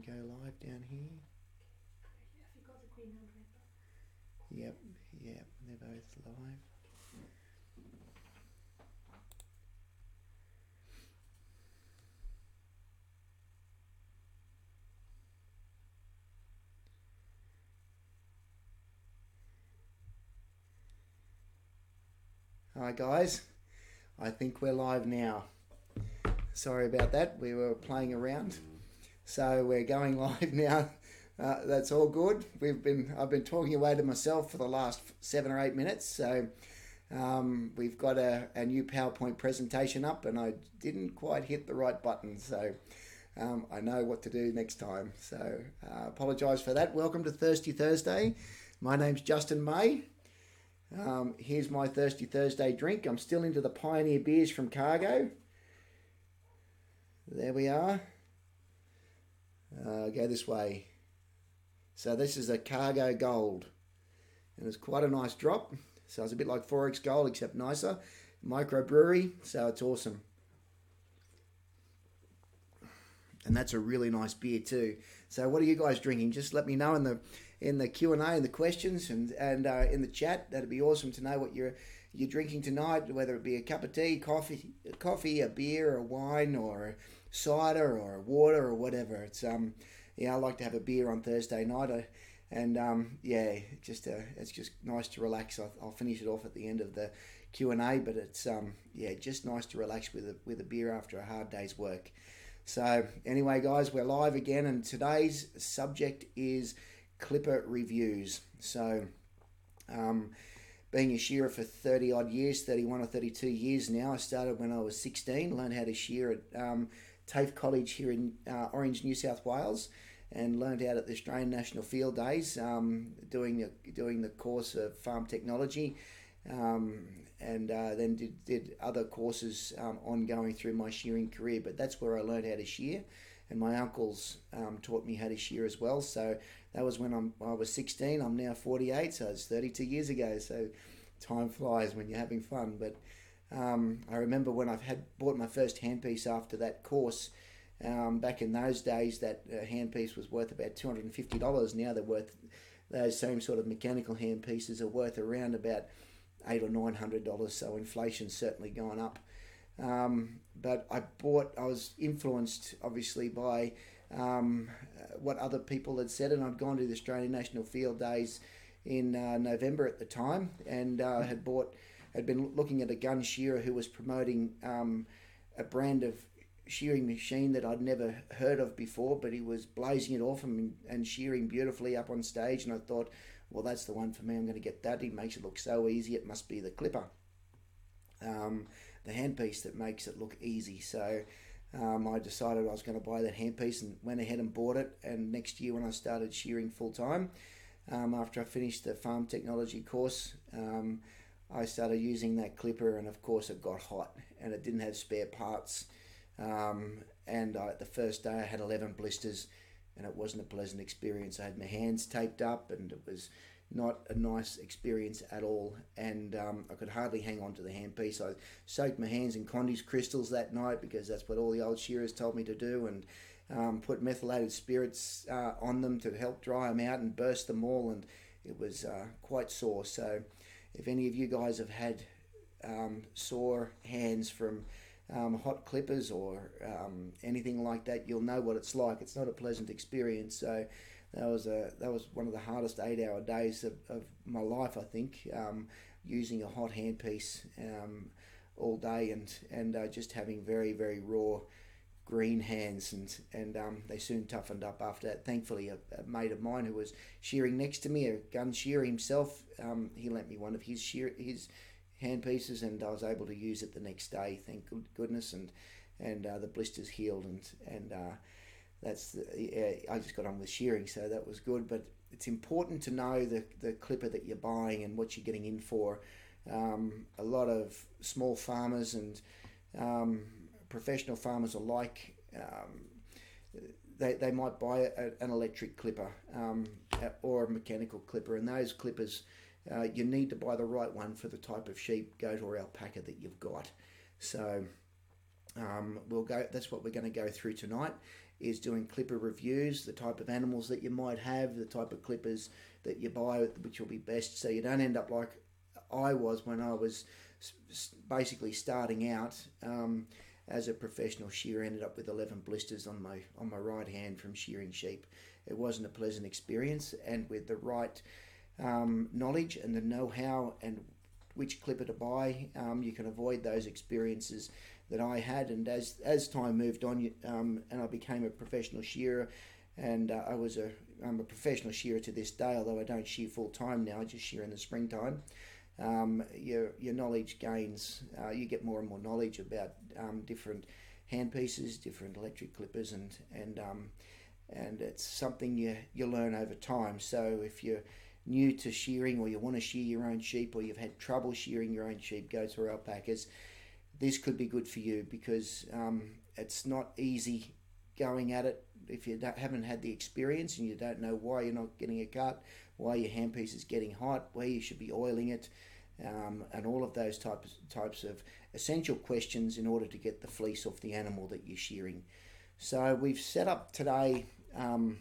and go live down here. Have you got the? Yep, yep, they're both live. Hi guys, I think we're live now. Sorry about that, we were playing around. So we're going live now. Uh, that's all good. We've been I've been talking away to myself for the last seven or eight minutes. So um, we've got a, a new PowerPoint presentation up, and I didn't quite hit the right button. So um, I know what to do next time. So uh, apologise for that. Welcome to Thirsty Thursday. My name's Justin May. Um, here's my Thirsty Thursday drink. I'm still into the Pioneer beers from Cargo. There we are. Uh, go this way. So this is a Cargo Gold, and it's quite a nice drop. So it's a bit like XXXX Gold, except nicer. Microbrewery, so it's awesome. And that's a really nice beer too. So what are you guys drinking? Just let me know in the in the Q and A and the questions and and uh, in the chat. That'd be awesome to know what you're you're drinking tonight, whether it be a cup of tea, coffee, coffee, a beer, a wine, or cider, or water, or whatever. It's um yeah, I like to have a beer on Thursday night. I, and um, yeah, just uh, it's just nice to relax. I'll, I'll, finish it off at the end of the Q and A, but it's um, yeah, just nice to relax with a, with a beer after a hard day's work. So anyway, guys, we're live again, and today's subject is clipper reviews. So, um, being a shearer for 30 odd years, 31 or 32 years now, I started when I was 16, learned how to shear at um, TAFE College here in uh, Orange, New South Wales, and learned out at the Australian National Field Days um, doing, the, doing the course of farm technology. Um, and uh, then did, did other courses um, ongoing through my shearing career. But that's where I learned how to shear, and my uncles um, taught me how to shear as well. So that was when I'm, I was 16. I'm now 48, so it's 32 years ago. So time flies when you're having fun. But um, I remember when I've had bought my first handpiece after that course. Um, back in those days, that uh, handpiece was worth about two hundred and fifty dollars. Now they're worth those same sort of mechanical handpieces are worth around about eight or nine hundred dollars. So inflation's certainly gone up. Um, but I bought. I was influenced, obviously, by um, what other people had said, and I'd gone to the Australian National Field Days in uh, November at the time, and uh, had bought. Had been looking at a gun shearer who was promoting um, a brand of shearing machine that I'd never heard of before, but he was blazing it off and, and shearing beautifully up on stage. And I thought, well, that's the one for me. I'm going to get that. He makes it look so easy. It must be the clipper, um, the handpiece that makes it look easy. So um, I decided I was going to buy that handpiece and went ahead and bought it. And next year, when I started shearing full time, um, after I finished the farm technology course, um, I started using that clipper, and of course, it got hot and it didn't have spare parts. Um, and I, the first day, I had 11 blisters, and it wasn't a pleasant experience. I had my hands taped up, and it was not a nice experience at all. And um, I could hardly hang on to the handpiece. I soaked my hands in Condy's crystals that night because that's what all the old shearers told me to do, and um, put methylated spirits uh, on them to help dry them out and burst them all. And it was uh, quite sore. So, if any of you guys have had um, sore hands from um, hot clippers or um, anything like that, you'll know what it's like. It's not a pleasant experience. So that was a that was one of the hardest eight hour days of, of my life. I think um, using a hot handpiece um, all day and and uh, just having very very raw green hands and and um, they soon toughened up after that. Thankfully, a, a, mate of mine who was shearing next to me, a gun shearer himself, um, he lent me one of his shear his hand pieces and I was able to use it the next day. Thank goodness and and uh, the blisters healed and and uh, that's the, yeah, I just got on with shearing, so that was good. But it's important to know the the clipper that you're buying and what you're getting in for. Um, a lot of small farmers and um, professional farmers alike, um, they, they might buy a, an electric clipper um, or a mechanical clipper, and those clippers, uh, you need to buy the right one for the type of sheep, goat, or alpaca that you've got. So um, we'll go. That's what we're going to go through tonight. is doing clipper reviews, the type of animals that you might have, the type of clippers that you buy, which will be best, so you don't end up like I was when I was basically starting out um, as a professional shearer. Ended up with eleven blisters on my on my right hand from shearing sheep. It wasn't a pleasant experience, and with the right um, knowledge and the know-how and which clipper to buy, um, you can avoid those experiences that I had. And as as time moved on, um, and I became a professional shearer, and uh, I was a I'm a professional shearer to this day, although I don't shear full time now. I just shear in the springtime. Um, your your knowledge gains. Uh, you get more and more knowledge about um, different handpieces, different electric clippers, and and um, and it's something you you learn over time. So if you're new to shearing or you want to shear your own sheep or you've had trouble shearing your own sheep goats or alpacas, this could be good for you because um, it's not easy going at it if you haven't had the experience and you don't know why you're not getting a cut, why your handpiece is getting hot, where you should be oiling it, um, and all of those types types of essential questions in order to get the fleece off the animal that you're shearing. So we've set up today. Um,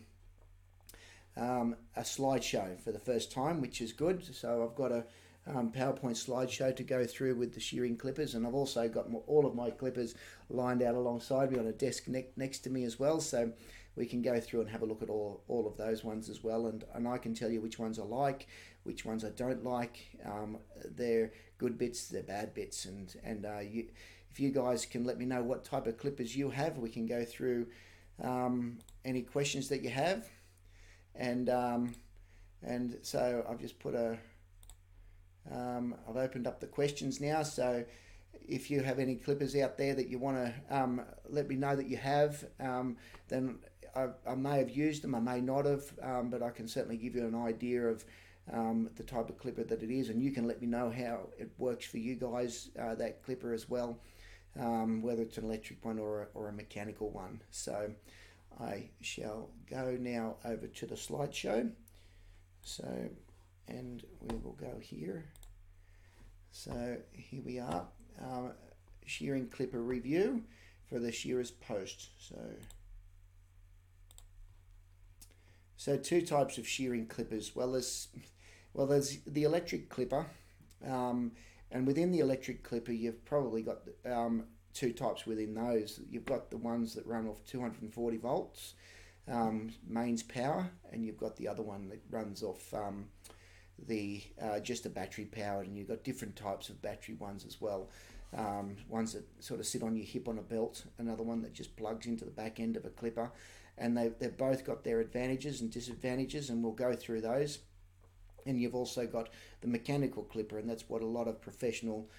um, a slideshow for the first time, which is good. So I've got a um, PowerPoint slideshow to go through with the shearing clippers, and I've also got all of my clippers lined out alongside me on a desk ne- next to me as well. So we can go through and have a look at all, all of those ones as well, and, and I can tell you which ones I like, which ones I don't like. Um, they're good bits, they're bad bits, and and uh, you, if you guys can let me know what type of clippers you have, we can go through um, any questions that you have and um, and so I've just put a um, I've opened up the questions now so if you have any clippers out there that you want to um, let me know that you have um, then I, I, may have used them I may not have um, but I can certainly give you an idea of um, the type of clipper that it is and you can let me know how it works for you guys uh, that clipper as well whether it's an electric one or a, or a mechanical one so I shall go now over to the slideshow. So, and we will go here. So here we are, um, shearing clipper review for the shearer's post. So, so two types of shearing clippers. Well, there's well, there's the electric clipper, um, and within the electric clipper, you've probably got um, two types within those. You've got the ones that run off 240 volts um, mains power, and you've got the other one that runs off um, the uh, just a battery powered, and you've got different types of battery ones as well. Um, ones that sort of sit on your hip on a belt, another one that just plugs into the back end of a clipper, and they they've both got their advantages and disadvantages, and we'll go through those. And you've also got the mechanical clipper, and that's what a lot of professional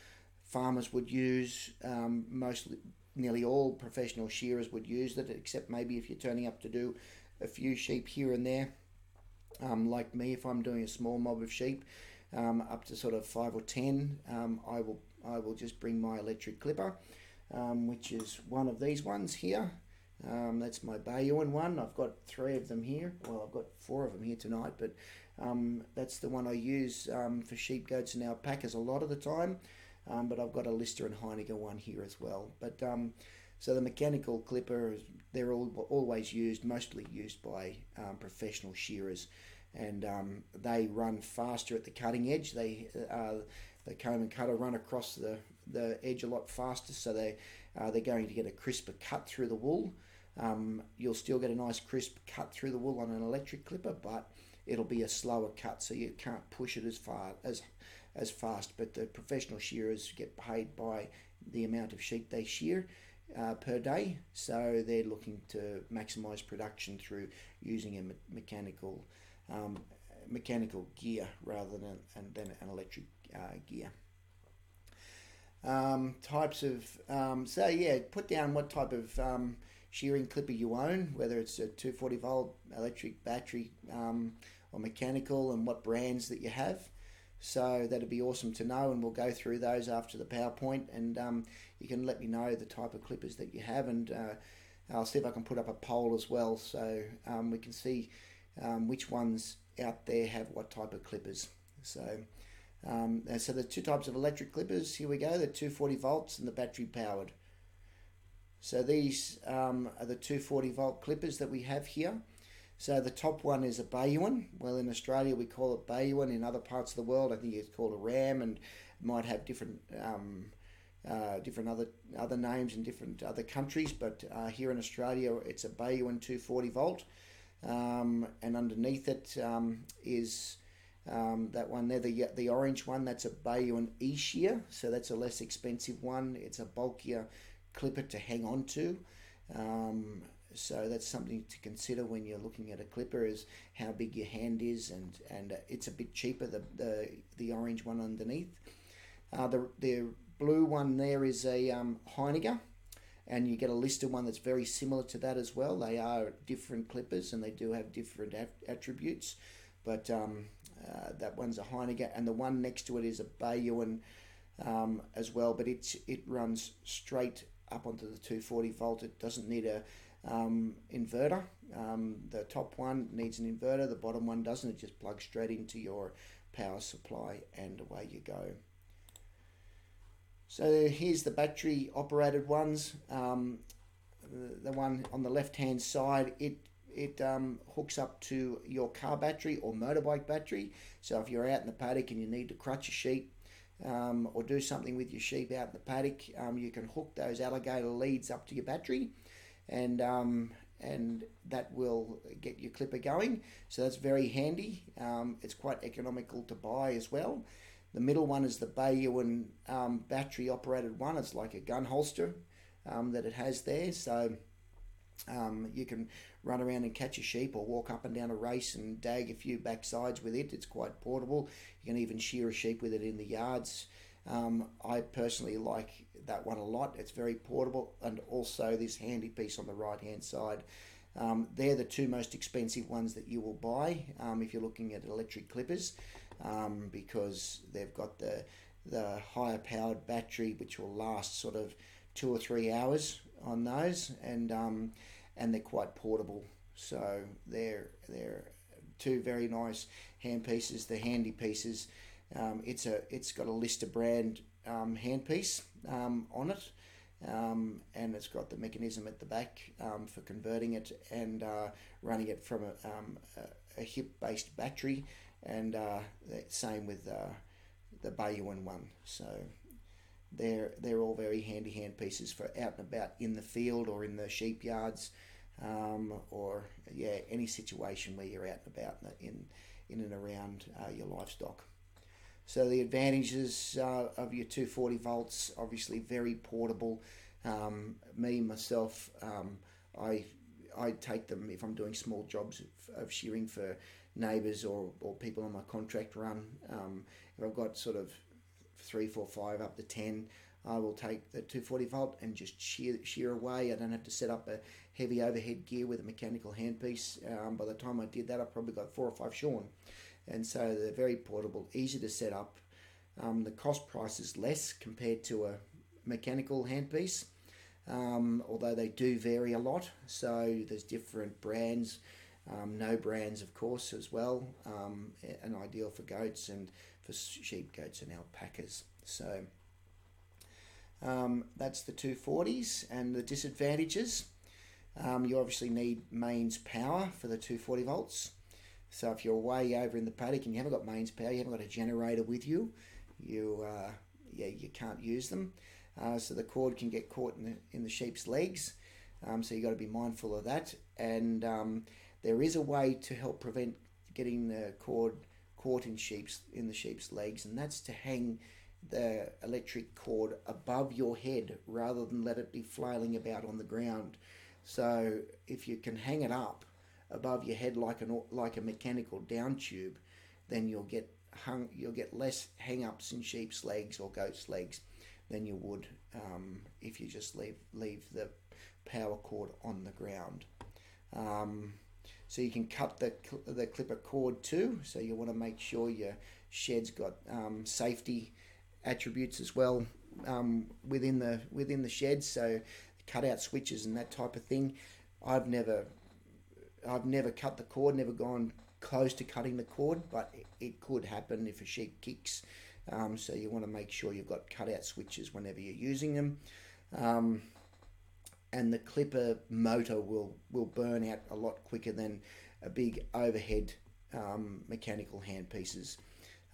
farmers would use. Um, mostly, nearly all professional shearers would use it, except maybe if you're turning up to do a few sheep here and there. Um, like me, if I'm doing a small mob of sheep, um, up to sort of five or ten, um, I will I will just bring my electric clipper, um, which is one of these ones here. Um, that's my Baiyuan one. I've got three of them here. Well, I've got four of them here tonight, but um, that's the one I use for sheep, goats, and alpacas a lot of the time. Um, but I've got a Lister and Heiniger one here as well. But um, so the mechanical clipper, they're all, always used, mostly used by um, professional shearers, and um, they run faster at the cutting edge. They uh, the comb and cutter run across the, the edge a lot faster, so they uh, they're going to get a crisper cut through the wool. Um, you'll still get a nice crisp cut through the wool on an electric clipper, but it'll be a slower cut, so you can't push it as far as as fast. But the professional shearers get paid by the amount of sheep they shear uh, per day, so they're looking to maximise production through using a me- mechanical um, mechanical gear rather than and than an electric uh, gear. Um, types of um, so yeah, put down what type of um, shearing clipper you own, whether it's a 240 volt electric battery um, or mechanical, and what brands that you have. So that'd be awesome to know, and we'll go through those after the PowerPoint, and um, you can let me know the type of clippers that you have, and uh, I'll see if I can put up a poll as well, so um, we can see um, which ones out there have what type of clippers. So, um, so the two types of electric clippers. Here we go: the 240 volts and the battery powered. So these um, are the 240 volt clippers that we have here. So the top one is a Baiyuan. Well, in Australia we call it Baiyuan. In other parts of the world, I think it's called a Ram, and might have different um, uh, different other other names in different other countries. But uh, here in Australia, it's a Baiyuan 240 volt, um, and underneath it um, is um, that one there, the the orange one. That's a Baiyuan E-Shear, so that's a less expensive one. It's a bulkier clipper to hang on to. Um, so that's something to consider when you're looking at a clipper is how big your hand is and and it's a bit cheaper the the, the orange one underneath. Uh, the the blue one there is a um, Heiniger and you get a Lister one that's very similar to that as well. They are different clippers and they do have different attributes but um, uh, that one's a Heiniger and the one next to it is a Baiyuan um, as well but it's it runs straight up onto the 240 volt. It doesn't need a um, inverter. Um, the top one needs an inverter, the bottom one doesn't. It just plugs straight into your power supply and away you go. So here's the battery operated ones. Um, the, one on the left hand side, it it um, hooks up to your car battery or motorbike battery. So if you're out in the paddock and you need to crutch a sheep um, or do something with your sheep out in the paddock, um, you can hook those alligator leads up to your battery and um, and that will get your clipper going. So that's very handy. Um, it's quite economical to buy as well. The middle one is the Baiyuan um, battery operated one. It's like a gun holster um, that it has there. So um, you can run around and catch a sheep or walk up and down a race and dag a few backsides with it. It's quite portable. You can even shear a sheep with it in the yards. Um, I personally like that one a lot. It's very portable and also this handy piece on the right hand side. Um, they're the two most expensive ones that you will buy um, if you're looking at electric clippers um, because they've got the the higher powered battery which will last sort of two or three hours on those and um, and they're quite portable so they're they're two very nice hand pieces the handy pieces um, it's a it's got a Lister brand um, handpiece um, on it, um, and it's got the mechanism at the back um, for converting it and uh, running it from a, um, a, a hip-based battery, and uh, same with uh, the Baiyuan one. So they're they're all very handy handpieces for out and about in the field or in the sheep yards, um, or yeah any situation where you're out and about in in and around uh, your livestock. So the advantages uh, of your 240 volts, obviously very portable. Um, me myself, um, I I take them if I'm doing small jobs of, of shearing for neighbours or, or people on my contract run. Um, if I've got sort of three, four, five up to ten, I will take the 240 volt and just shear shear away. I don't have to set up a heavy overhead gear with a mechanical handpiece. Um, by the time I did that, I probably got four or five shorn and so they're very portable, easy to set up. Um, the cost price is less compared to a mechanical handpiece, um, although they do vary a lot. So there's different brands, um, no brands, of course, as well, um, and ideal for goats and for sheep, goats, and alpacas. So um, that's the 240s and the disadvantages. Um, you obviously need mains power for the 240 volts. So if you're way over in the paddock and you haven't got mains power, you haven't got a generator with you, you uh, yeah you can't use them. Uh, so the cord can get caught in the in the sheep's legs. Um, so you got to be mindful of that. And um, there is a way to help prevent getting the cord caught in sheep's in the sheep's legs, and that's to hang the electric cord above your head rather than let it be flailing about on the ground. So if you can hang it up above your head like an like a mechanical down tube, then you'll get hung you'll get less hang ups in sheep's legs or goat's legs than you would um, if you just leave leave the power cord on the ground. Um, so you can cut the the clipper cord too. So you want to make sure your shed's got um, safety attributes as well um, within the within the shed. So cutout switches and that type of thing. I've never I've never cut the cord, never gone close to cutting the cord, but it, it could happen if a sheep kicks. Um, so you want to make sure you've got cutout switches whenever you're using them. Um, and the clipper motor will will burn out a lot quicker than a big overhead um, mechanical handpieces.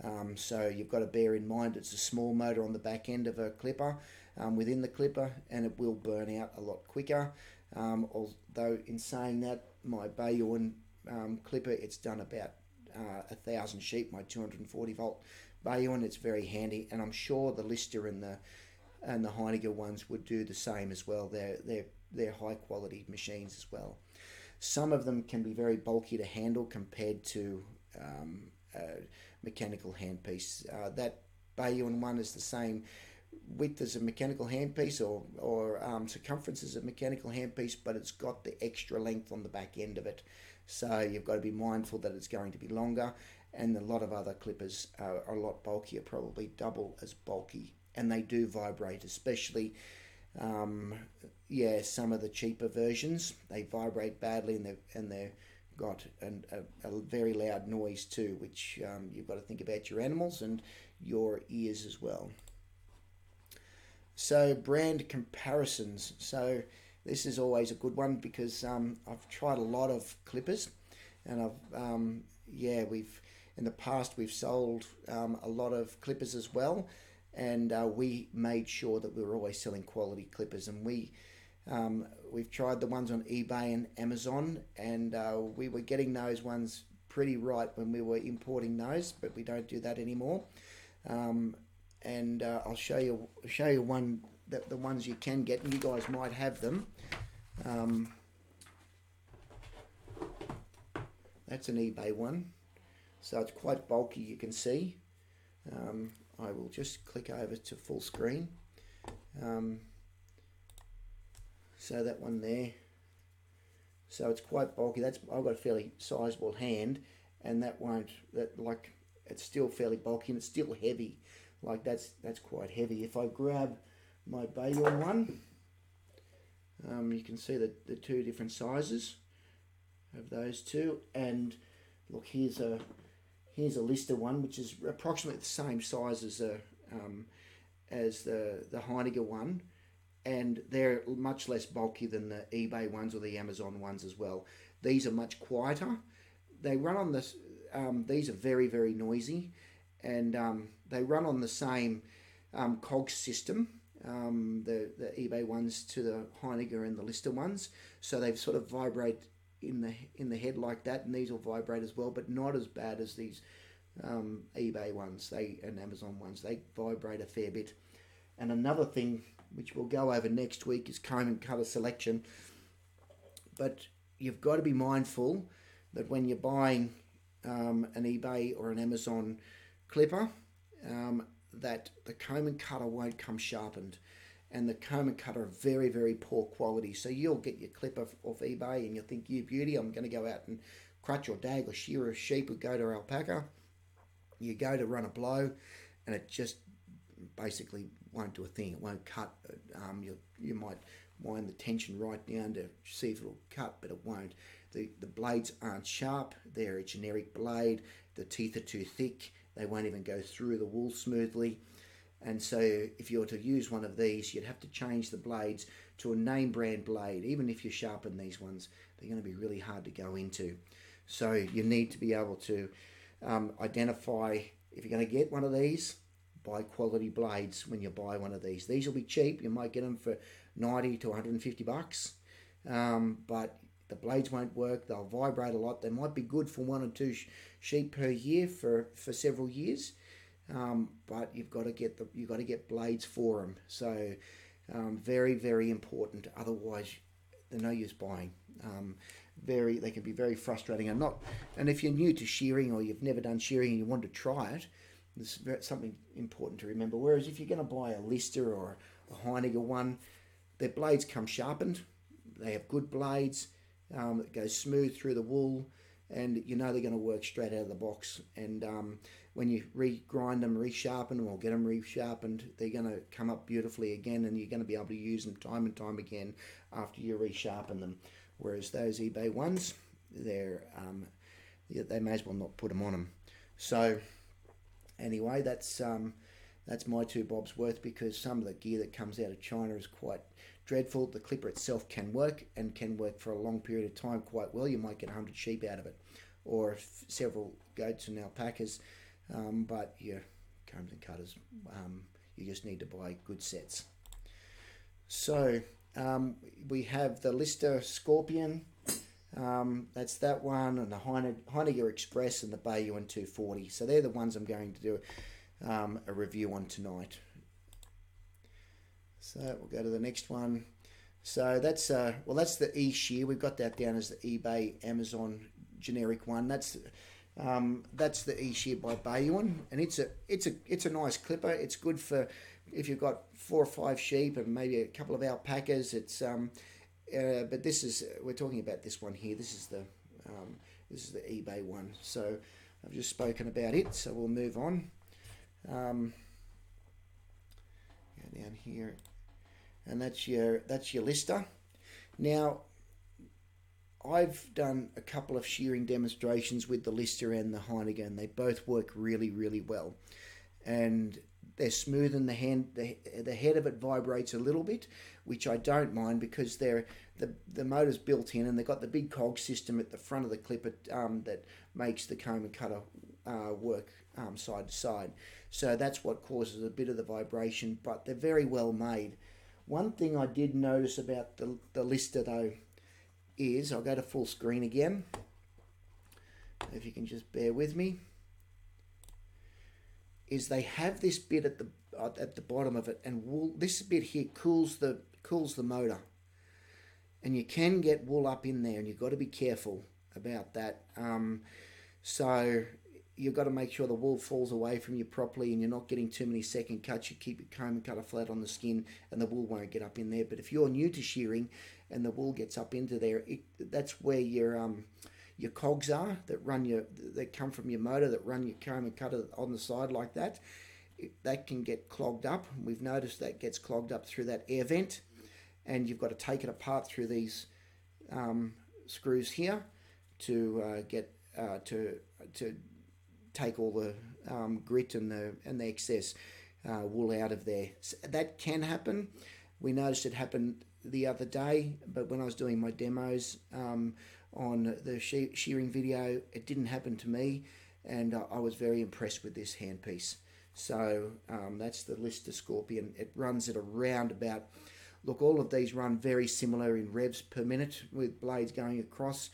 Um, so you've got to bear in mind it's a small motor on the back end of a clipper um, within the clipper and it will burn out a lot quicker. Um, although in saying that, my Baiyuan um, clipper, it's done about uh, a thousand sheep, my 240 volt Baiyuan. It's very handy and I'm sure the Lister and the and the Heiniger ones would do the same as well. They're, they're, they're high quality machines as well. Some of them can be very bulky to handle compared to um, a mechanical handpiece. Uh, that Baiyuan one is the same width as a mechanical handpiece or, or um, circumference as a mechanical handpiece, but it's got the extra length on the back end of it. So you've got to be mindful that it's going to be longer, and a lot of other clippers are, a lot bulkier, probably double as bulky, and they do vibrate, especially. Um, yeah, some of the cheaper versions they vibrate badly and they and they've got an, a, a very loud noise too, which um, you've got to think about your animals and your ears as well. So brand comparisons. So this is always a good one because um, I've tried a lot of clippers, and I've um, yeah we've in the past we've sold um, a lot of clippers as well, and uh, we made sure that we were always selling quality clippers, and we. Um, we've tried the ones on eBay and Amazon, and uh, we were getting those ones pretty right when we were importing those, but we don't do that anymore. Um, and uh, I'll show you show you one that the ones you can get, and you guys might have them. Um, that's an eBay one, so it's quite bulky. You can see. Um, I will just click over to full screen. Um, so that one there. So it's quite bulky. That's I've got a fairly sizable hand, and that won't that like it's still fairly bulky and it's still heavy. Like that's that's quite heavy. If I grab my Baiyuan one, um, you can see the, the two different sizes of those two. And look, here's a here's a Lister one, which is approximately the same size as a um, as the the Heiniger one, and they're much less bulky than the eBay ones or the Amazon ones as well. These are much quieter. They run on this. Um, these are very very noisy, and um, they run on the same um, cog system, um, the, the eBay ones to the Heiniger and the Lister ones. So they sort of vibrate in the in the head like that, and these will vibrate as well, but not as bad as these um, eBay ones. They and Amazon ones. They vibrate a fair bit. And another thing which we'll go over next week is comb and color selection. But you've got to be mindful that when you're buying um, an eBay or an Amazon clipper, um, that the comb and cutter won't come sharpened. And the comb and cutter are very very poor quality. So you'll get your clipper off ebay and you'll think you beauty i'm going to go out and crutch or dag or shear a sheep or go to alpaca. You go to run a blow and it just basically won't do a thing. It won't cut um, you, you might wind the tension right down to see if it'll cut but it won't. The, the blades aren't sharp. They're a generic blade. The teeth are too thick they won't even go through the wool smoothly. And so, if you were to use one of these, you'd have to change the blades to a name brand blade. Even if you sharpen these ones, they're going to be really hard to go into. So, you need to be able to um, identify if you're going to get one of these, buy quality blades when you buy one of these. These will be cheap. You might get them for 90 to 150 bucks. Um, but the blades won't work. They'll vibrate a lot. They might be good for one or two sh- sheep per year for, for several years, um, but you've got to get the you've got to get blades for them. So um, very very important. Otherwise, they're no use buying. Um, very they can be very frustrating and not. And if you're new to shearing or you've never done shearing and you want to try it, there's something important to remember. Whereas if you're going to buy a Lister or a Heiniger one, their blades come sharpened. They have good blades um, that goes smooth through the wool, and you know they're going to work straight out of the box. And um, when you re-grind them, resharpen them, or get them resharpened, they're going to come up beautifully again, and you're going to be able to use them time and time again after you resharpen them. Whereas those eBay ones, they're um, they may as well not put them on them. So anyway, that's um, that's my two bobs worth because some of the gear that comes out of China is quite dreadful. The clipper itself can work and can work for a long period of time quite well. You might get 100 sheep out of it or several goats and alpacas, um, but your combs and cutters, um, you just need to buy good sets. So um, we have the Lister Scorpion. Um, that's that one, and the Heine- Heiniger Express and the Baoyuan 240. So they're the ones I'm going to do um, a review on tonight. So we'll go to the next one. So that's uh, well, that's the E shear. We've got that down as the eBay Amazon generic one. That's um, that's the E shear by Baoyuan, and it's a it's a it's a nice clipper. It's good for if you've got four or five sheep and maybe a couple of alpacas. It's um, uh, but this is we're talking about this one here. This is the um, this is the eBay one. So I've just spoken about it. So we'll move on. Um, down here, and that's your that's your lister. Now I've done a couple of shearing demonstrations with the Lister and the Heiniger, and they both work really, really well. And they're smooth, and the hand, the, the head of it vibrates a little bit, which I don't mind because they're the the motor's built in, and they've got the big cog system at the front of the clipper um, that makes the comb and cutter uh, work um, side to side. So that's what causes a bit of the vibration, but they're very well made. One thing I did notice about the the Lister though is I'll go to full screen again. If you can just bear with me, is they have this bit at the at the bottom of it, and wool. This bit here cools the cools the motor, and you can get wool up in there, and you've got to be careful about that. Um, so you've got to make sure the wool falls away from you properly and you're not getting too many second cuts. You keep your comb and cutter flat on the skin and the wool won't get up in there. But if you're new to shearing and the wool gets up into there, it, that's where your um, your cogs are that run your that come from your motor that run your comb and cutter on the side like that. It, that can get clogged up. We've noticed that gets clogged up through that air vent, and you've got to take it apart through these um, screws here to uh, get uh, to to take all the um, grit and the and the excess uh, wool out of there. So that can happen. We noticed it happened the other day, but when I was doing my demos um, on the she- shearing video, it didn't happen to me, and uh, I was very impressed with this handpiece. So um, that's the Lister Scorpion. It runs at around about. Look, all of these run very similar in revs per minute with blades going across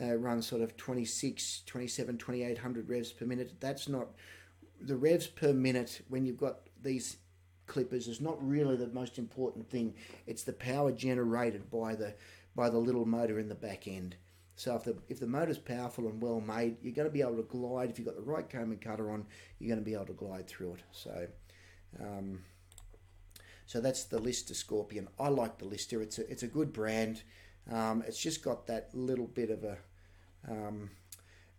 uh, runs sort of 26, 27, 2800 revs per minute. That's not the revs per minute when you've got these clippers is not really the most important thing. It's the power generated by the by the little motor in the back end. So if the if the motor's powerful and well made, you're going to be able to glide. If you've got the right comb and cutter on, you're going to be able to glide through it. So. Um, so that's the Lister Scorpion. I like the Lister. It's a it's a good brand. Um, it's just got that little bit of a um,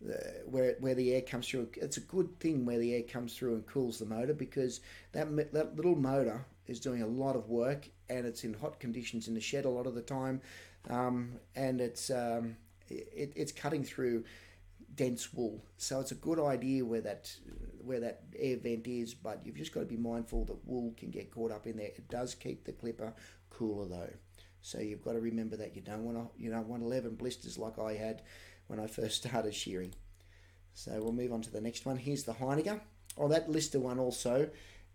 the, where where the air comes through. It's a good thing where the air comes through and cools the motor because that that little motor is doing a lot of work and it's in hot conditions in the shed a lot of the time, um, and it's um, it, it's cutting through dense wool. So it's a good idea where that where that air vent is, but you've just got to be mindful that wool can get caught up in there. It does keep the clipper cooler though. So you've got to remember that you don't want to you don't want 11 blisters like I had when I first started shearing. So we'll move on to the next one. Here's the Heiniger. Oh, that Lister one also.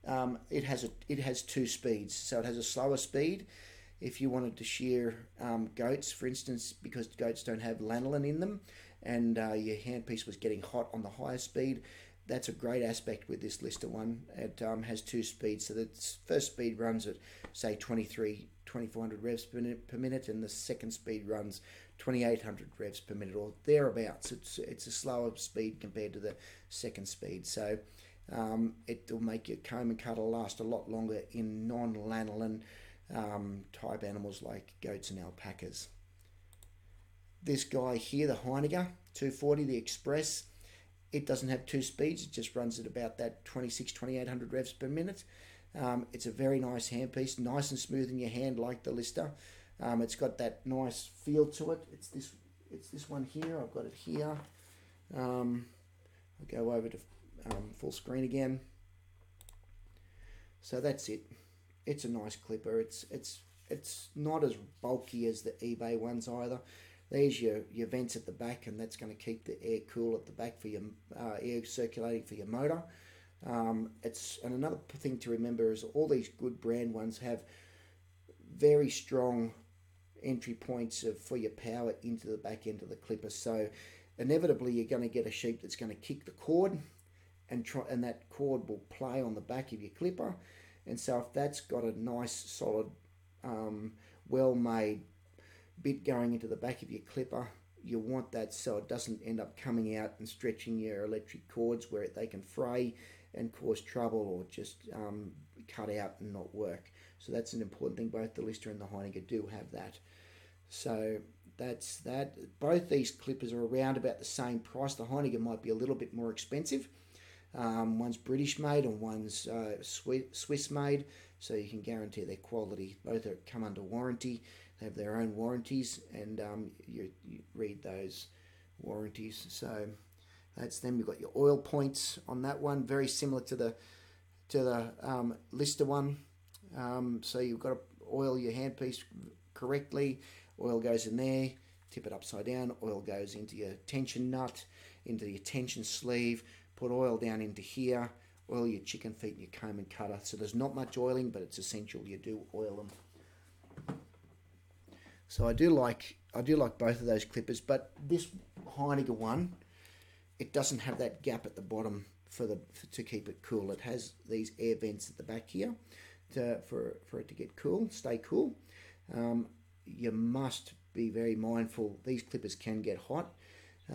Um, it has a it has two speeds. So it has a slower speed. If you wanted to shear um, goats, for instance, because goats don't have lanolin in them, and uh, your handpiece was getting hot on the higher speed, that's a great aspect with this Lister one. It um, has two speeds. So the first speed runs at, say, 23, 2400 revs per minute, per minute, and the second speed runs 2800 revs per minute or thereabouts. It's, it's a slower speed compared to the second speed. So um, it will make your comb and cutter last a lot longer in non lanolin um, type animals like goats and alpacas. This guy here, the Heiniger 240, the Express, it doesn't have two speeds, it just runs at about that 26 2800 revs per minute. Um, it's a very nice handpiece, nice and smooth in your hand like the Lister. Um, it's got that nice feel to it. It's this it's this one here. I've got it here. Um, I'll go over to um, full screen again. So that's it. It's a nice clipper. It's it's it's not as bulky as the eBay ones either. There's your, your vents at the back, and that's going to keep the air cool at the back for your uh, air circulating for your motor. Um, it's and another thing to remember is all these good brand ones have very strong entry points of, for your power into the back end of the clipper. So inevitably you're going to get a sheep that's going to kick the cord and try and that cord will play on the back of your clipper. And so if that's got a nice solid um, well made bit going into the back of your clipper, you want that so it doesn't end up coming out and stretching your electric cords where they can fray and cause trouble or just um, cut out and not work. So that's an important thing. Both the Lister and the Heineken do have that. So that's that. Both these clippers are around about the same price. The Heineken might be a little bit more expensive. Um, one's British made and one's uh, Swiss made, so you can guarantee their quality. Both are, come under warranty. Have their own warranties, and um, you, you read those warranties. So that's them. You've got your oil points on that one, very similar to the to the um, Lister one. Um, so you've got to oil your handpiece correctly. Oil goes in there. Tip it upside down. Oil goes into your tension nut, into your tension sleeve. Put oil down into here. Oil your chicken feet and your comb and cutter. So there's not much oiling, but it's essential you do oil them. So I do like I do like both of those clippers, but this Heineken one it doesn't have that gap at the bottom for the for, to keep it cool. It has these air vents at the back here to, for for it to get cool, stay cool. Um, you must be very mindful. These clippers can get hot,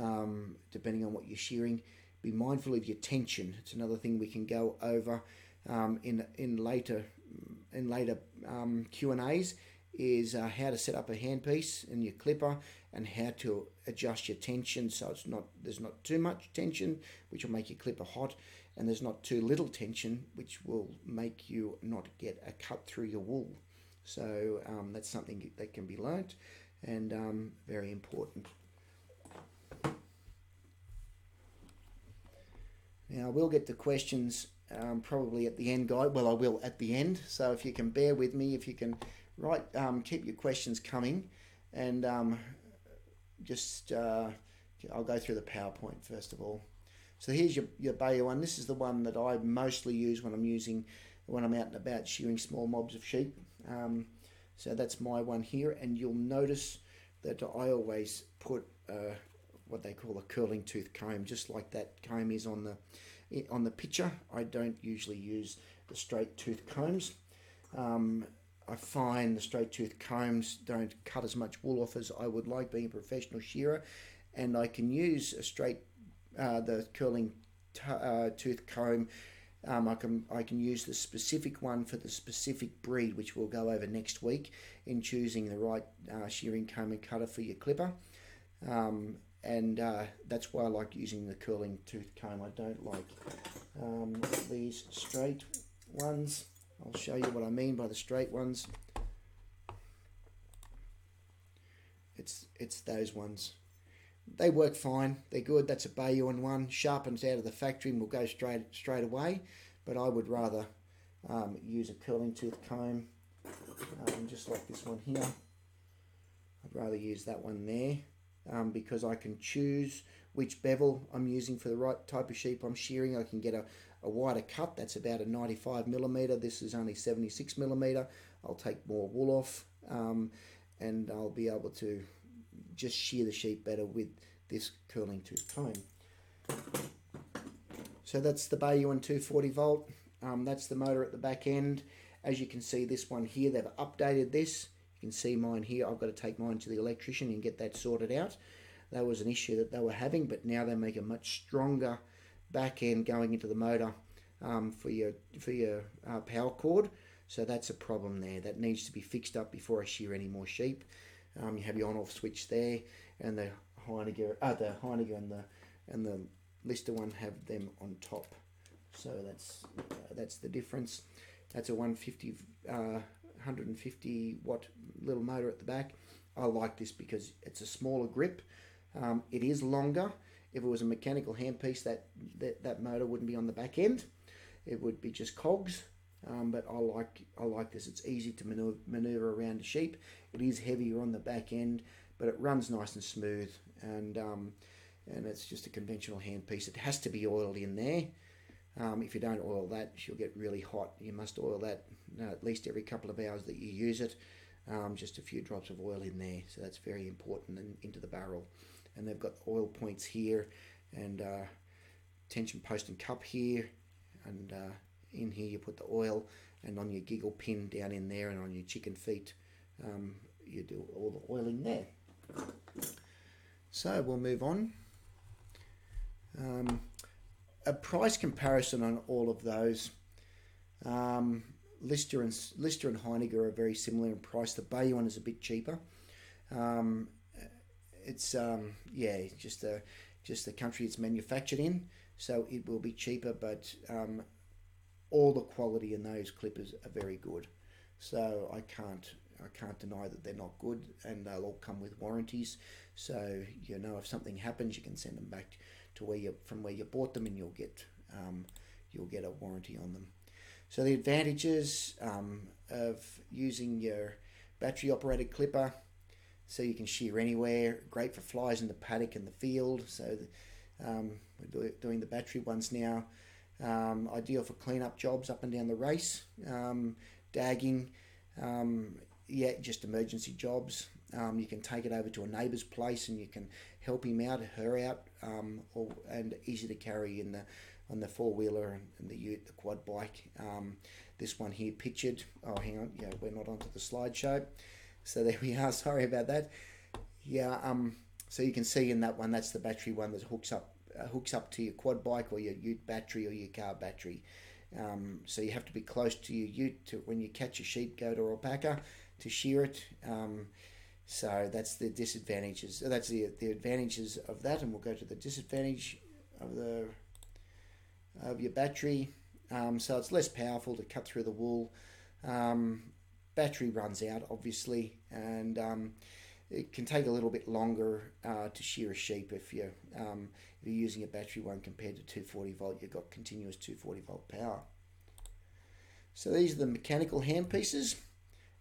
um, depending on what you're shearing. Be mindful of your tension. It's another thing we can go over um, in in later in later um, Q and A's is uh, how to set up a handpiece in your clipper and how to adjust your tension so it's not there's not too much tension which will make your clipper hot and there's not too little tension which will make you not get a cut through your wool. So um, that's something that can be learnt and um, very important. Now we'll get the questions um, probably at the end guide well I will at the end. So if you can bear with me if you can right um, keep your questions coming and um, just uh, I'll go through the PowerPoint first of all. So here's your, your Bayer one. This is the one that I mostly use when I'm using when I'm out and about shearing small mobs of sheep. Um, so that's my one here, and you'll notice that I always put uh, what they call a curling tooth comb, just like that comb is on the on the picture. I don't usually use the straight tooth combs. Um, I find the straight tooth combs don't cut as much wool off as I would like being a professional shearer, and I can use a straight uh, the curling t- uh, tooth comb. Um, I can I can use the specific one for the specific breed, which we'll go over next week in choosing the right uh, shearing comb and cutter for your clipper. Um, and uh, that's why I like using the curling tooth comb. I don't like um, these straight ones. I'll show you what I mean by the straight ones. It's it's those ones. They work fine. They're good. That's a Baiyuan one. Sharpens out of the factory and will go straight straight away. But I would rather um, use a curling tooth comb, um, just like this one here. I'd rather use that one there um, because I can choose which bevel I'm using for the right type of sheep I'm shearing. I can get a, a wider cut, that's about a 95 millimeter. This is only 76 millimeter. I'll take more wool off um, and I'll be able to just shear the sheep better with this curling tooth comb. So that's the Baiyuan 240 volt. Um, that's the motor at the back end. As you can see, this one here, they've updated this. You can see mine here. I've got to take mine to the electrician and get that sorted out. That was an issue that they were having, but now they make a much stronger back end going into the motor um, for your for your uh, power cord. So that's a problem there. That needs to be fixed up before I shear any more sheep. Um, you have your on-off switch there, and the Heineken, uh, the Heineken and the and the Lister one have them on top. So that's uh, that's the difference. That's a 150 uh, 150 watt little motor at the back. I like this because it's a smaller grip. Um, it is longer. If it was a mechanical handpiece, that, that, that motor wouldn't be on the back end. It would be just cogs. Um, but I like I like this. It's easy to maneuver, maneuver around a sheep. It is heavier on the back end, but it runs nice and smooth, and um, and it's just a conventional handpiece. It has to be oiled in there. Um, if you don't oil that, she'll get really hot. You must oil that uh, at least every couple of hours that you use it. Um, just a few drops of oil in there, so that's very important in, into the barrel. And they've got oil points here, and uh, tension post and cup here, and uh, in here you put the oil, and on your giggle pin down in there, and on your chicken feet, um, you do all the oiling there. So we'll move on. Um, a price comparison on all of those. Um, Lister and Lister and Heiniger are very similar in price. The Baiyuan is a bit cheaper. Um, it's um, yeah, just the just the country it's manufactured in, so it will be cheaper. But um, all the quality in those clippers are very good. So I can't I can't deny that they're not good, and they'll all come with warranties. So you know if something happens, you can send them back to where you from where you bought them, and you'll get um, you'll get a warranty on them. So the advantages um, of using your battery operated clipper, so you can shear anywhere. Great for flies in the paddock and the field. So um, we're doing the battery ones now. Um, ideal for cleanup jobs up and down the race, um, dagging, um, yeah, just emergency jobs. Um, you can take it over to a neighbour's place and you can help him out, her out, um, or, and easy to carry in the on the four wheeler and the ute, the quad bike. This one here pictured. Oh, hang on, yeah, we're not onto the slideshow. So there we are. Sorry about that. Yeah, um, so you can see in that one that's the battery one that hooks up uh, hooks up to your quad bike or your ute battery or your car battery. Um, so you have to be close to your ute to when you catch a sheep, go to alpaca to shear it. Um, so that's the disadvantages. That's the the advantages of that, and we'll go to the disadvantage of the of your battery. Um, so it's less powerful to cut through the wool. Um, battery runs out, obviously, and um, it can take a little bit longer uh, to shear a sheep if you're um, if you're using a battery one compared to 240 volt. You've got continuous 240 volt power. So these are the mechanical handpieces,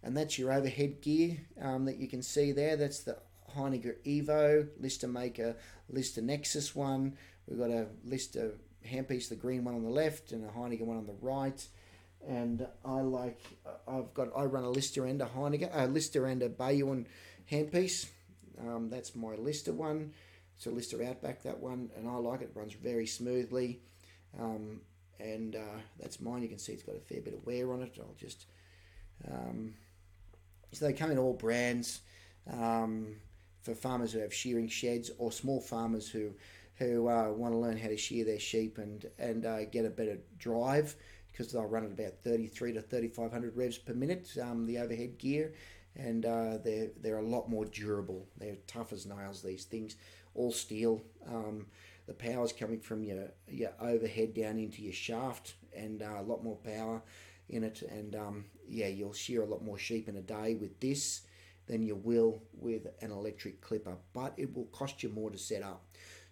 and that's your overhead gear um, that you can see there. That's the Heiniger Evo Lister Maker Lister Nexus one. We've got a Lister handpiece, the green one on the left, and a Heiniger one on the right. And I like, I've got, I run a Lister and a Heiniger, a Lister and a Baiyuan handpiece. Um, that's my Lister one. It's a Lister Outback, that one, and I like it. It runs very smoothly. Um, and uh, that's mine. You can see it's got a fair bit of wear on it. I'll just. Um, so they come in all brands um, for farmers who have shearing sheds or small farmers who who uh, want to learn how to shear their sheep and and uh, get a better drive because they'll run at about 33 to 3500 revs per minute. Um, the overhead gear, and uh, they're they're a lot more durable. They're tough as nails. These things, all steel. Um, the power's coming from your your overhead down into your shaft, and uh, a lot more power in it. And um, yeah, you'll shear a lot more sheep in a day with this than you will with an electric clipper, but it will cost you more to set up.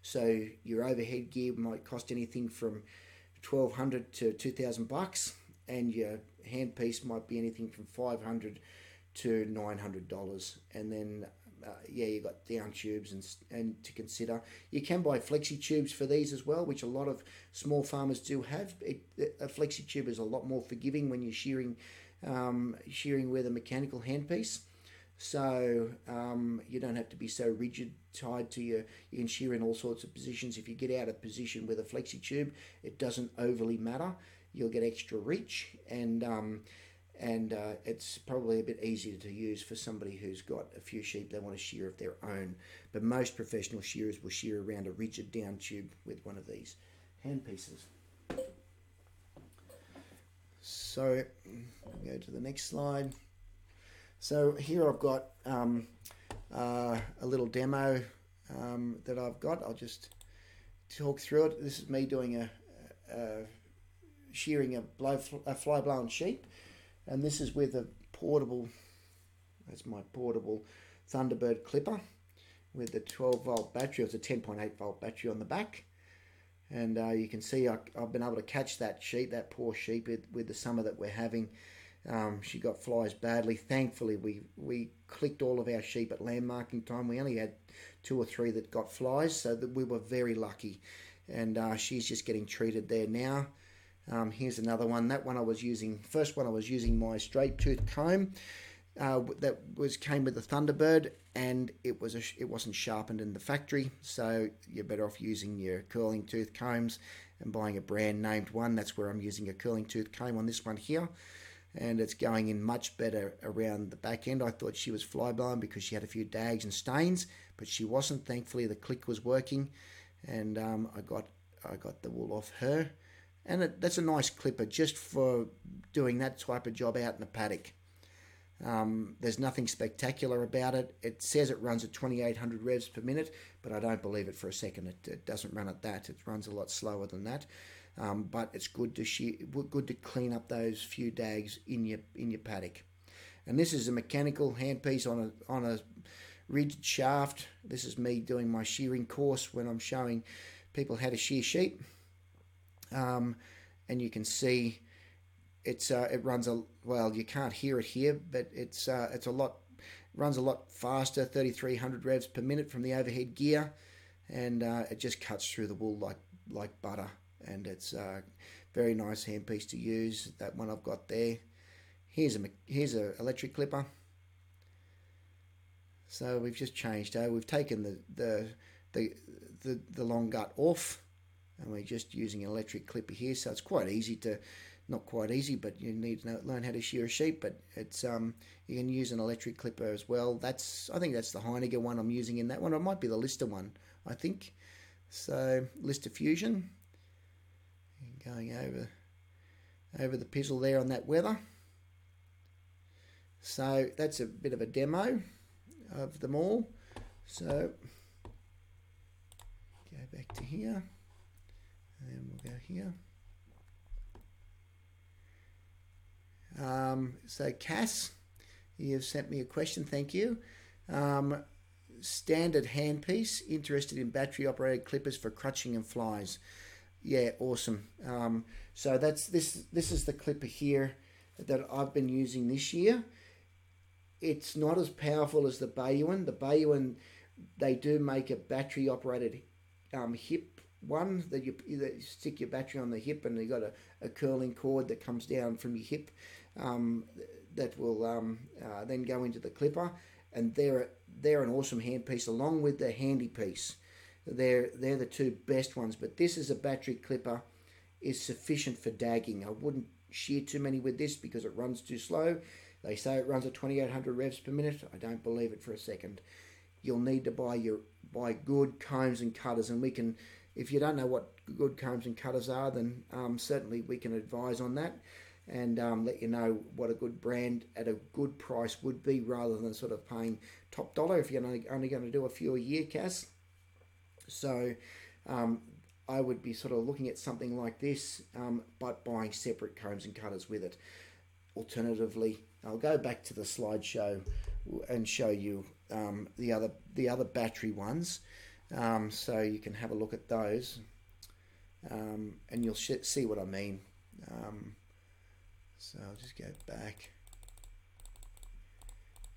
So your overhead gear might cost anything from twelve hundred to two thousand bucks, and your handpiece might be anything from five hundred to nine hundred dollars. And then uh, yeah, you got down tubes and and to consider. You can buy flexi tubes for these as well, which a lot of small farmers do have. It, a flexi tube is a lot more forgiving when you're shearing um, shearing with a mechanical handpiece. So um, you don't have to be so rigid tied to your. You can shear in all sorts of positions. If you get out of position with a flexi tube, it doesn't overly matter. You'll get extra reach, and um, and uh, it's probably a bit easier to use for somebody who's got a few sheep they want to shear of their own. But most professional shearers will shear around a rigid down tube with one of these hand pieces. So, go to the next slide. So here I've got um, uh, a little demo um, that I've got. I'll just talk through it. This is me doing a, a shearing a, blow, a fly blown sheep, and this is with a portable. That's my portable Thunderbird clipper with the 12 volt battery. It's a 10.8 volt battery on the back, and uh, you can see I, have been able to catch that sheep, that poor sheep, with, with the summer that we're having. Um, she got flies badly. Thankfully, we we clicked all of our sheep at lamb marking time. We only had two or three that got flies, so that we were very lucky. And uh, she's just getting treated there now. Um, here's another one. That one I was using. First one I was using my straight tooth comb. Uh, that was came with the Thunderbird, and it was a, it wasn't sharpened in the factory, so you're better off using your curling tooth combs and buying a brand named one. That's where I'm using a curling tooth comb on this one here, and it's going in much better around the back end. I thought she was fly blown because she had a few dags and stains, but she wasn't. Thankfully, the click was working, and um, I got I got the wool off her, and it, that's a nice clipper just for doing that type of job out in the paddock. Um, there's nothing spectacular about it. It says it runs at 2800 revs per minute, but I don't believe it for a second. It, it doesn't run at that. It runs a lot slower than that. Um, but it's good to good to clean up those few dags in your in your paddock. And this is a mechanical handpiece on a on a rigid shaft. This is me doing my shearing course when I'm showing people how to shear sheep. Um, and you can see it's uh, it runs a well you can't hear it here but it's uh, it's a lot runs a lot faster 3300 revs per minute from the overhead gear and uh, it just cuts through the wool like like butter and it's a very nice handpiece to use that one I've got there here's a here's a electric clipper so we've just changed uh, we've taken the, the the the the long gut off and we're just using an electric clipper here so it's quite easy to not quite easy, but you need to know, learn how to shear a sheep. But it's um, you can use an electric clipper as well. That's I think that's the Heiniger one I'm using in that one. It might be the Lister one, I think. So Lister Fusion, going over over the pizzle there on that wether. So that's a bit of a demo of them all. So go back to here, and then we'll go here. Um, so, Cass, you have sent me a question. Thank you. Um, standard handpiece, interested in battery operated clippers for crutching and flies. Yeah, awesome. Um, so that's this. This is the clipper here that I've been using this year. It's not as powerful as the Baiyuan. The Baiyuan, they do make a battery operated um, hip one that you, you stick your battery on the hip and you got a, a curling cord that comes down from your hip um, that will um, uh, then go into the clipper, and they're they're an awesome handpiece along with the handy piece. They're they're the two best ones. But this is a battery clipper, is sufficient for dagging. I wouldn't shear too many with this because it runs too slow. They say it runs at 2800 revs per minute. I don't believe it for a second. You'll need to buy your buy good combs and cutters, and we can. If you don't know what good combs and cutters are, then um, certainly we can advise on that and um, let you know what a good brand at a good price would be rather than sort of paying top dollar if you're only, only going to do a few a year, Cass. So um, I would be sort of looking at something like this, um, but buying separate combs and cutters with it. Alternatively, I'll go back to the slideshow and show you um, the other the other battery ones, um, so you can have a look at those, um, and you'll see what I mean. Um, so I'll just go back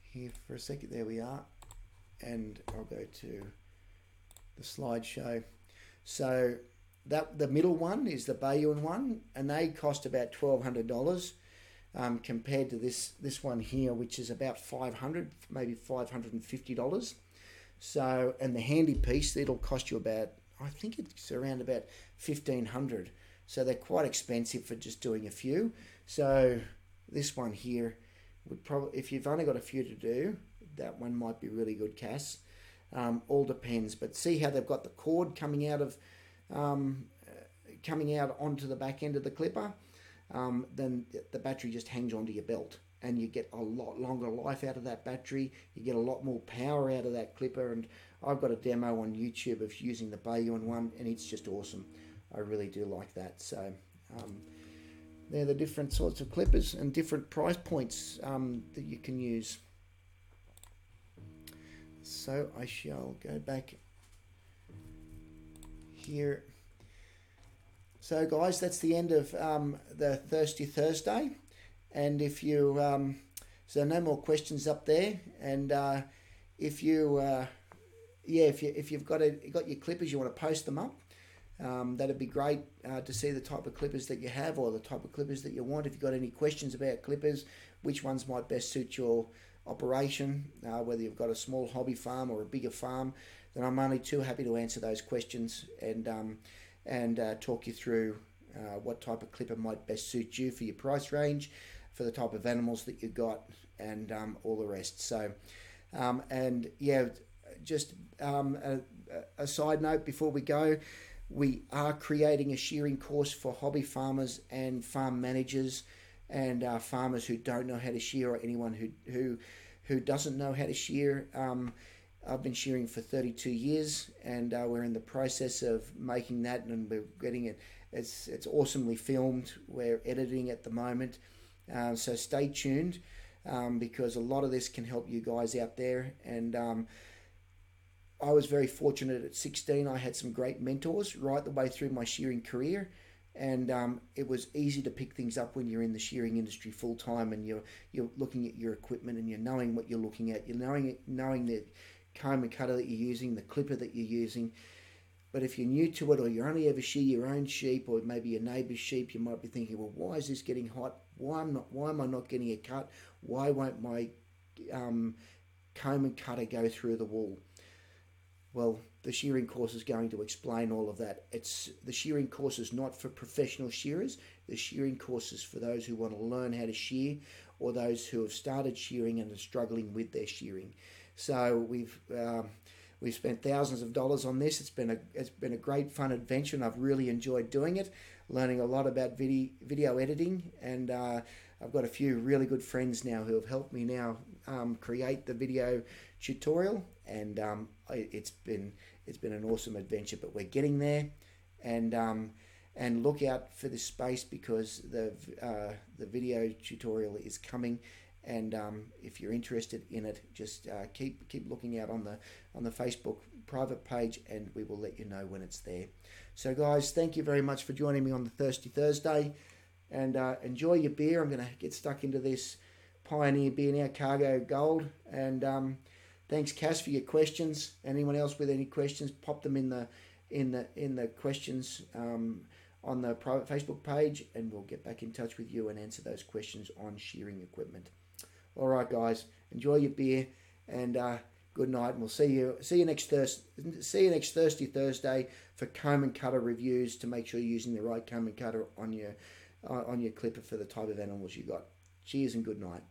here for a second. There we are. And I'll go to the slideshow. So that the middle one is the Baiyuan one, and they cost about twelve hundred dollars. Um, compared to this this one here, which is about five hundred, maybe five hundred and fifty dollars. So, and the handy piece, it'll cost you about, I think it's around about fifteen hundred. So they're quite expensive for just doing a few. So this one here would probably, if you've only got a few to do, that one might be really good, Cass. Um, all depends, but see how they've got the cord coming out of, um, uh, coming out onto the back end of the clipper. Um, then the battery just hangs onto your belt, and you get a lot longer life out of that battery. You get a lot more power out of that clipper, and I've got a demo on YouTube of using the Baiyuan one, and it's just awesome. I really do like that. So. Um, they're the different sorts of clippers and different price points um, that you can use. So I shall go back here So, guys, that's the end of um, the Thirsty Thursday. And if you, um, so no more questions up there. And uh, if you, uh, yeah, if you if you've got a got your clippers, you want to post them up. Um, that'd be great uh, to see the type of clippers that you have or the type of clippers that you want. If you've got any questions about clippers, which ones might best suit your operation, uh, whether you've got a small hobby farm or a bigger farm, then I'm only too happy to answer those questions and um, and uh, talk you through uh, what type of clipper might best suit you for your price range, for the type of animals that you've got, and um, all the rest. So, um, and yeah, just um, a, a side note before we go we are creating a shearing course for hobby farmers and farm managers and uh, farmers who don't know how to shear or anyone who who who doesn't know how to shear. Um, I've been shearing for 32 years, and uh, we're in the process of making that, and we're getting it. It's it's awesomely filmed. We're editing at the moment, uh, so stay tuned um, because a lot of this can help you guys out there. And um, I was very fortunate at 16. I had some great mentors right the way through my shearing career. And um, it was easy to pick things up when you're in the shearing industry full time and you're you're looking at your equipment and you're knowing what you're looking at. You're knowing knowing the comb and cutter that you're using, the clipper that you're using. But if you're new to it or you only ever shear your own sheep or maybe your neighbour's sheep, you might be thinking, well, why is this getting hot? Why am not? Why am I not getting a cut? Why won't my um, comb and cutter go through the wool? Well, the shearing course is going to explain all of that. It's the shearing course is not for professional shearers. The shearing course is for those who want to learn how to shear or those who have started shearing and are struggling with their shearing. So we've um, we've spent thousands of dollars on this. It's been a it's been a great fun adventure, and I've really enjoyed doing it. Learning a lot about video video editing, and uh, I've got a few really good friends now who have helped me now um, create the video tutorial, and um, it's been it's been an awesome adventure. But we're getting there, and um, and look out for this space because the uh, the video tutorial is coming. And um, if you're interested in it, just uh, keep keep looking out on the on the Facebook private page, and we will let you know when it's there. So, guys, thank you very much for joining me on the Thirsty Thursday, and uh, enjoy your beer. I'm going to get stuck into this Pioneer Beer now, Cargo Gold, and um, Thanks, Cass, for your questions. Anyone else with any questions, pop them in the in the in the questions um, on the private Facebook page, and we'll get back in touch with you and answer those questions on shearing equipment. All right, guys, enjoy your beer and uh, good night. And we'll see you see you next Thursday. See you next Thursday Thursday for comb and cutter reviews to make sure you're using the right comb and cutter on your uh, on your clipper for the type of animals you got. Cheers and good night.